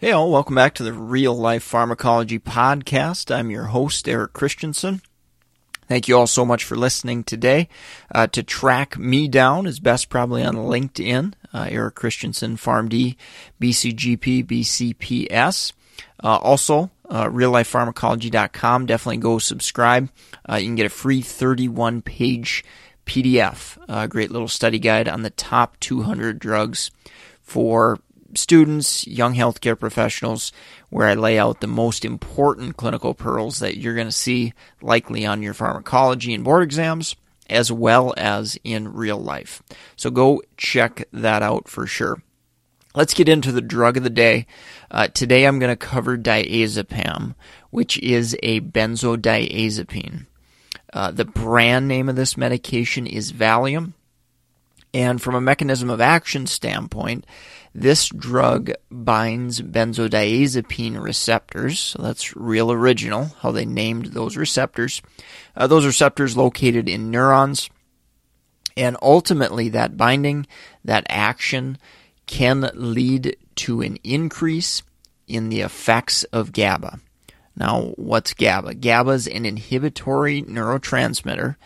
Hey all, welcome back to the Real Life Pharmacology Podcast. I'm your host, Eric Christensen. Thank you all so much for listening today. Uh, to track me down is best probably on LinkedIn, uh, Eric Christensen, PharmD, BCGP, BCPS. Uh, also, uh, reallifepharmacology.com. Definitely go subscribe. Uh, you can get a free 31 page PDF, a great little study guide on the top 200 drugs for students, young healthcare professionals, where I lay out the most important clinical pearls that you're going to see likely on your pharmacology and board exams, as well as in real life. So go check that out for sure. Let's get into the drug of the day. Uh, today I'm going to cover diazepam, which is a benzodiazepine. Uh, the brand name of this medication is Valium. And from a mechanism of action standpoint, this drug binds benzodiazepine receptors. So that's real original, how they named those receptors. Uh, those receptors located in neurons. And ultimately, that binding, that action, can lead to an increase in the effects of GABA. Now, what's GABA? GABA is an inhibitory neurotransmitter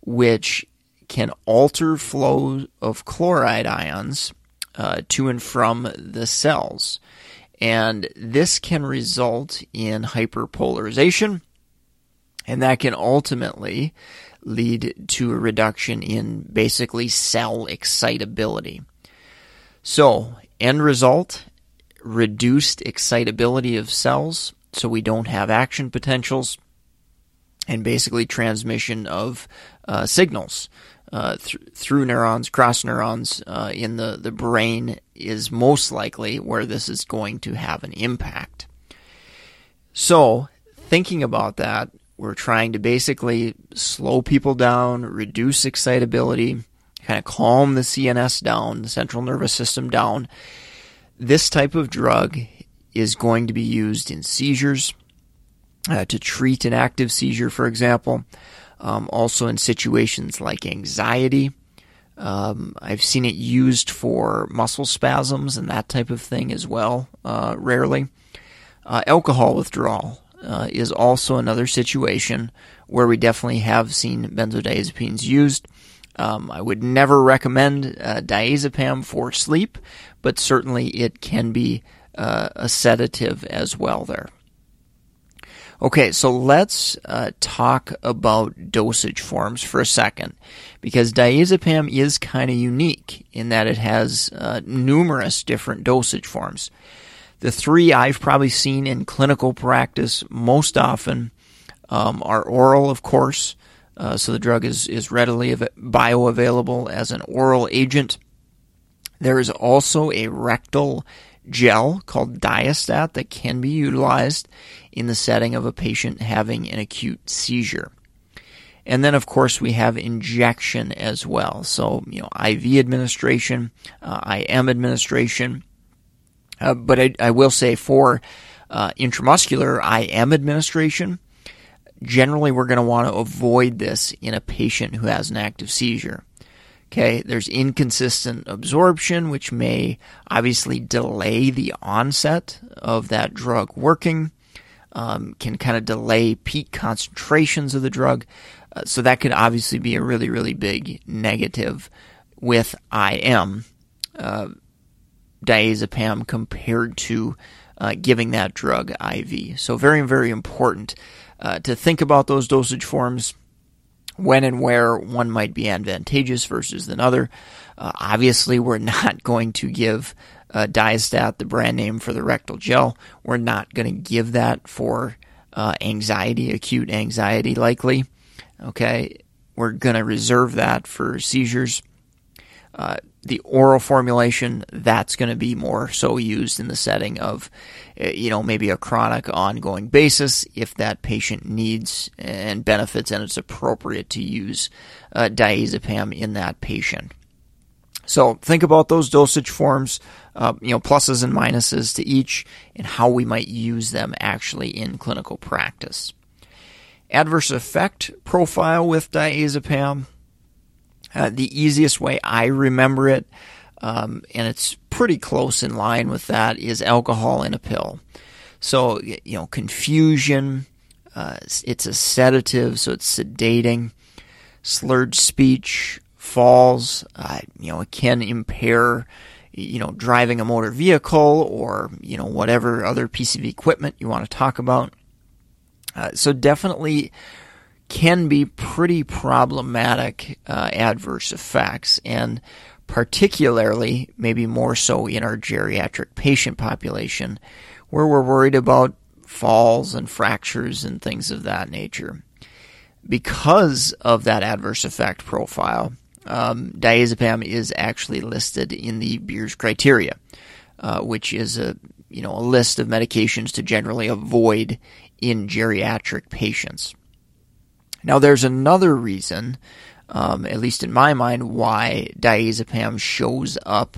which can alter flow of chloride ions uh, to and from the cells. And this can result in hyperpolarization, and that can ultimately lead to a reduction in basically cell excitability. So, end result reduced excitability of cells, so we don't have action potentials, and basically transmission of uh, signals uh, th- through neurons, cross neurons uh, in the, the brain is most likely where this is going to have an impact. So, thinking about that, we're trying to basically slow people down, reduce excitability, kind of calm the CNS down, the central nervous system down. This type of drug is going to be used in seizures uh, to treat an active seizure, for example um, also in situations like anxiety. Um, I've seen it used for muscle spasms and that type of thing as well, uh, rarely. Uh, alcohol withdrawal uh, is also another situation where we definitely have seen benzodiazepines used. Um, I would never recommend uh, diazepam for sleep, but certainly it can be uh, a sedative as well there. Okay, so let's uh, talk about dosage forms for a second, because diazepam is kind of unique in that it has uh, numerous different dosage forms. The three I've probably seen in clinical practice most often um, are oral, of course, uh, so the drug is, is readily bioavailable as an oral agent. There is also a rectal gel called Diastat that can be utilized in the setting of a patient having an acute seizure. And then, of course, we have injection as well. So, you know, IV administration, uh, IM administration. Uh, but I, I, will say for uh, intramuscular IM administration, generally we're going to want to avoid this in a patient who has an active seizure. Okay, there's inconsistent absorption, which may obviously delay the onset of that drug working, um, can kind of delay peak concentrations of the drug. Uh, so that could obviously be a really, really big negative with IM uh, diazepam compared to uh, giving that drug IV. So very, very important uh, to think about those dosage forms when and where one might be advantageous versus another. Uh, obviously, we're not going to give uh, Diastat, the brand name for the rectal gel, we're not going to give that for uh, anxiety, acute anxiety, likely. Okay, we're going to reserve that for seizures. Uh, the oral formulation, that's going to be more so used in the setting of, uh, you know, maybe a chronic ongoing basis if that patient needs and benefits and it's appropriate to use uh, diazepam in that patient. So think about those dosage forms, uh, you know, pluses and minuses to each, and how we might use them actually in clinical practice. Adverse effect profile with diazepam. Uh, the easiest way I remember it, um, and it's pretty close in line with that, is alcohol in a pill. So, you know, confusion, uh, it's a sedative, so it's sedating, slurred speech, falls, uh, you know, it can impair, you know, driving a motor vehicle or, you know, whatever other piece of equipment you want to talk about. Uh, so definitely can be pretty problematic uh, adverse effects, and particularly maybe more so in our geriatric patient population, where we're worried about falls and fractures and things of that nature. Because of that adverse effect profile, um, diazepam is actually listed in the Beers criteria, uh, which is a you know a list of medications to generally avoid in geriatric patients. Now, there's another reason, um, at least in my mind, why diazepam shows up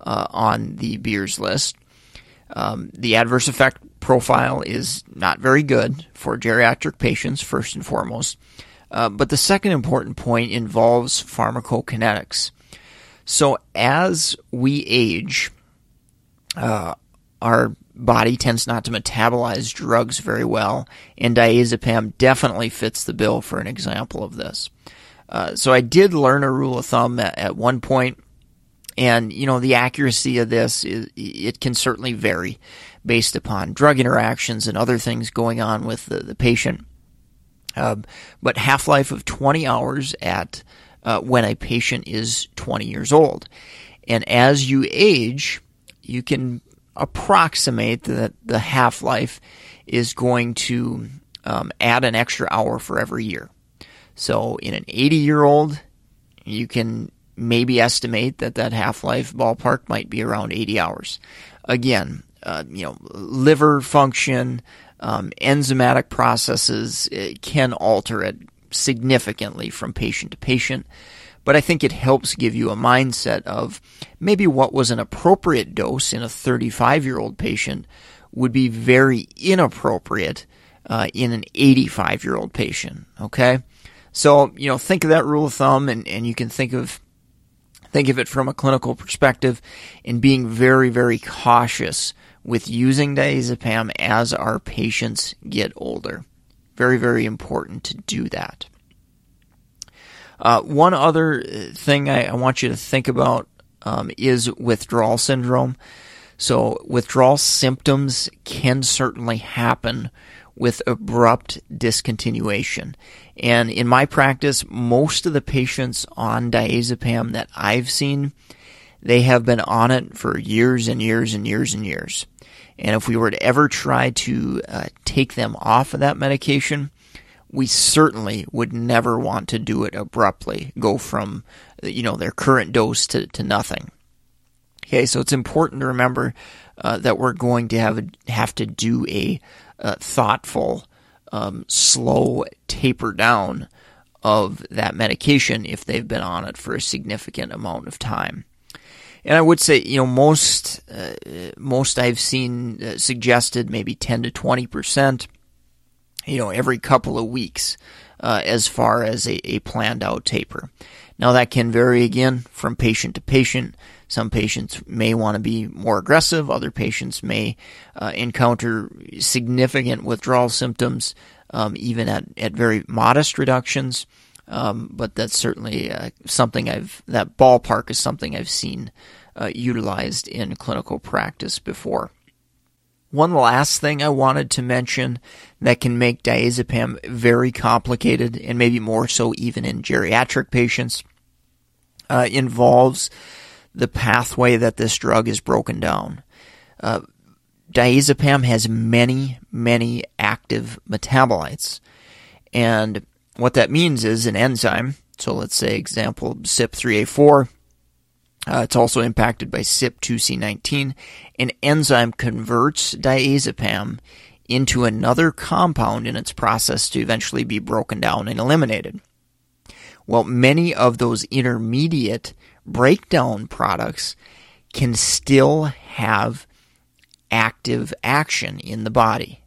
uh, on the Beers list. Um, the adverse effect profile is not very good for geriatric patients, first and foremost. Uh, but the second important point involves pharmacokinetics. So as we age, uh, our body tends not to metabolize drugs very well, and diazepam definitely fits the bill for an example of this. Uh, so I did learn a rule of thumb at, at, one point, and you know the accuracy of this is, it can certainly vary based upon drug interactions and other things going on with the, the patient. Uh, but half life of 20 hours at uh, when a patient is 20 years old, and as you age, you can approximate that the half life is going to um, add an extra hour for every year. So, in an 80 year old, you can maybe estimate that that half life ballpark might be around 80 hours. Again, uh, you know, liver function, um, enzymatic processes can alter it significantly from patient to patient but I think it helps give you a mindset of maybe what was an appropriate dose in a 35 year old patient would be very inappropriate uh, in an 85 year old patient. Okay, so you know think of that rule of thumb, and, and you can think of think of it from a clinical perspective, and being very very cautious with using diazepam as our patients get older. Very very important to do that. Uh, one other thing I, I, want you to think about um, is withdrawal syndrome. So, withdrawal symptoms can certainly happen with abrupt discontinuation. And in my practice, most of the patients on diazepam that I've seen, they have been on it for years and years and years and years. And if we were to ever try to uh, take them off of that medication, we certainly would never want to do it abruptly, go from you know their current dose to, to nothing. Okay, so it's important to remember uh, that we're going to have have to do a, a thoughtful, um, slow taper down of that medication if they've been on it for a significant amount of time. And I would say, you know, most uh, most I've seen uh, suggested maybe ten to twenty percent you know, every couple of weeks uh, as far as a, a planned out taper. Now, that can vary again from patient to patient. Some patients may want to be more aggressive, other patients may uh, encounter significant withdrawal symptoms, um, even at, at very modest reductions. Um, but that's certainly uh, something I've, that ballpark is something I've seen uh, utilized in clinical practice before. One last thing I wanted to mention that can make diazepam very complicated, and maybe more so even in geriatric patients, uh, involves the pathway that this drug is broken down. Uh, diazepam has many, many active metabolites. And what that means is an enzyme, so let's say example CYP3A4, Uh, it's also impacted by CYP2C19. An enzyme converts diazepam into another compound in its process to eventually be broken down and eliminated. Well, many of those intermediate breakdown products can still have active action in the body.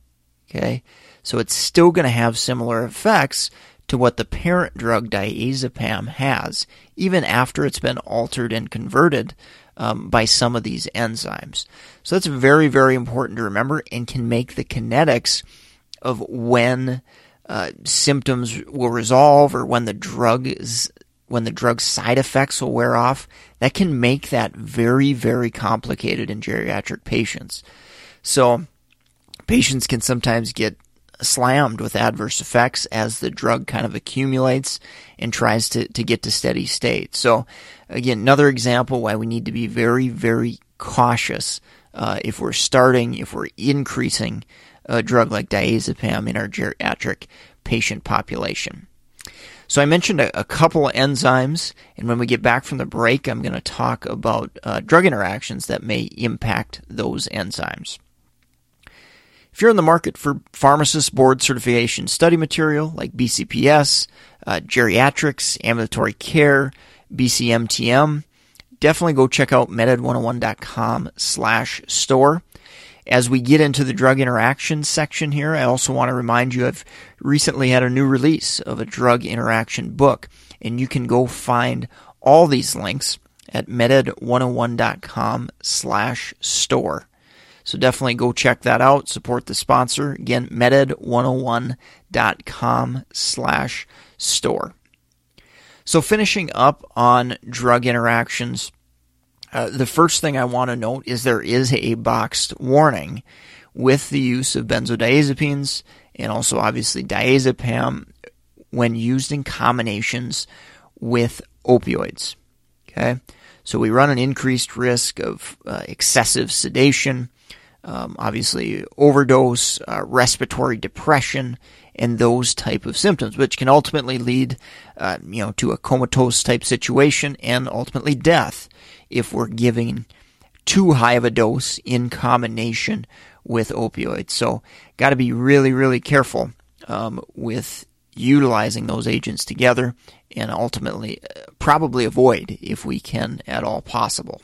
Okay? So it's still going to have similar effects to what the parent drug diazepam has, even after it's been altered and converted um, by some of these enzymes. So that's very, very important to remember and can make the kinetics of when uh, symptoms will resolve or when the drug is when the drug side effects will wear off, that can make that very, very complicated in geriatric patients. So, patients can sometimes get slammed with adverse effects as the drug kind of accumulates and tries to, to get to steady state. So, again, another example why we need to be very, very cautious uh, if we're starting, if we're increasing a drug like diazepam in our geriatric patient population. So I mentioned a, a couple of enzymes, and when we get back from the break, I'm going to talk about uh, drug interactions that may impact those enzymes. If you're in the market for pharmacist board certification study material like BCPS, uh, geriatrics, ambulatory care, BCMTM, definitely go check out meded101.com slash store. As we get into the drug interaction section here, I also want to remind you I've recently had a new release of a drug interaction book, and you can go find all these links at meded101.com slash store. So definitely go check that out. Support the sponsor. Again, meded101.com slash store. So finishing up on drug interactions, uh, the first thing I want to note is there is a boxed warning with the use of benzodiazepines and also obviously diazepam when used in combinations with opioids. Okay, so we run an increased risk of uh, excessive sedation, um, obviously overdose, uh, respiratory depression, and those type of symptoms, which can ultimately lead, uh, you know, to a comatose type situation and ultimately death if we're giving too high of a dose in combination with opioids. So, got to be really, really careful um, with utilizing those agents together, and ultimately, uh, probably avoid if we can at all possible.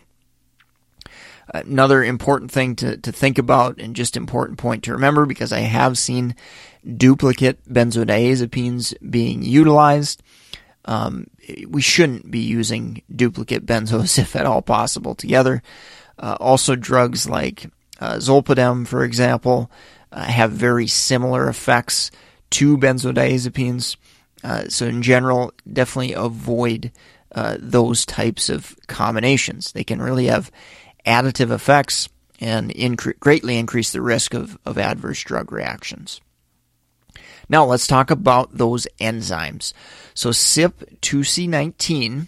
Another important thing to, to think about and just important point to remember because I have seen duplicate benzodiazepines being utilized. Um, we shouldn't be using duplicate benzos if at all possible together. Uh, also, drugs like uh, zolpidem, for example, uh, have very similar effects to benzodiazepines. Uh, so, in general, definitely avoid uh, those types of combinations. They can really have additive effects and incre- greatly increase the risk of, of adverse drug reactions. Now let's talk about those enzymes. So CYP2C19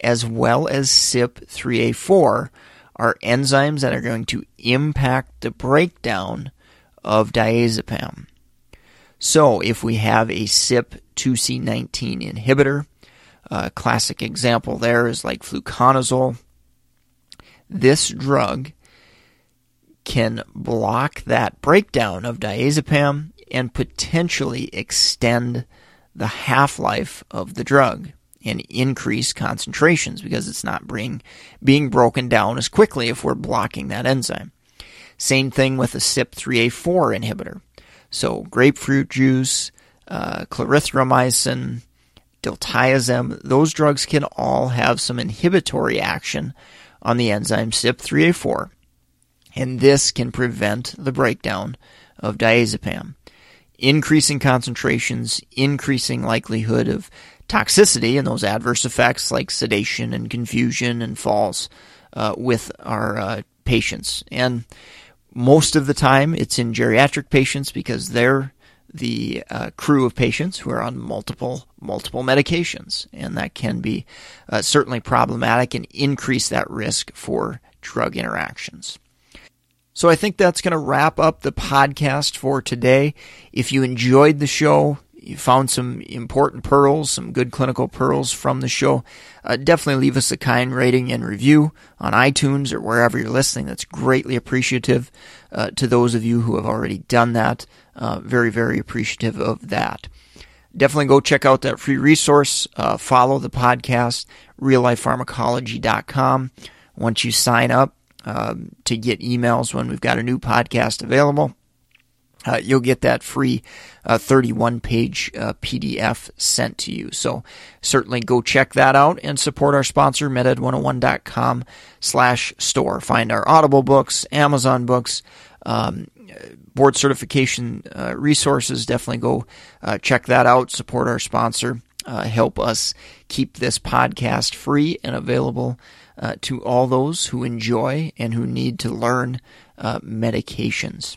as well as CYP3A4 are enzymes that are going to impact the breakdown of diazepam. So if we have a CYP2C19 inhibitor, a classic example there is like fluconazole this drug can block that breakdown of diazepam and potentially extend the half life of the drug and increase concentrations because it's not being, being broken down as quickly if we're blocking that enzyme. Same thing with a CYP3A4 inhibitor. So, grapefruit juice, uh, clarithromycin, diltiazem, those drugs can all have some inhibitory action on the enzyme CYP3A4, and this can prevent the breakdown of diazepam, increasing concentrations, increasing likelihood of toxicity and those adverse effects like sedation and confusion and falls uh, with our uh, patients. And most of the time, it's in geriatric patients because they're the uh, crew of patients who are on multiple multiple medications, and that can be uh, certainly problematic and increase that risk for drug interactions. So I think that's going to wrap up the podcast for today. If you enjoyed the show, you found some important pearls, some good clinical pearls from the show, uh, definitely leave us a kind rating and review on iTunes or wherever you're listening. That's greatly appreciative uh, to those of you who have already done that. Uh, very, very appreciative of that. Definitely go check out that free resource. Uh, follow the podcast, reallifepharmacology.com. Once you sign up um, to get emails when we've got a new podcast available, uh, you'll get that free uh, 31 page uh, PDF sent to you. So certainly go check that out and support our sponsor, meded101.com slash store. Find our Audible books, Amazon books, um, board certification uh, resources. Definitely go uh, check that out. Support our sponsor. Uh, help us keep this podcast free and available to all those who enjoy and who need to learn medications.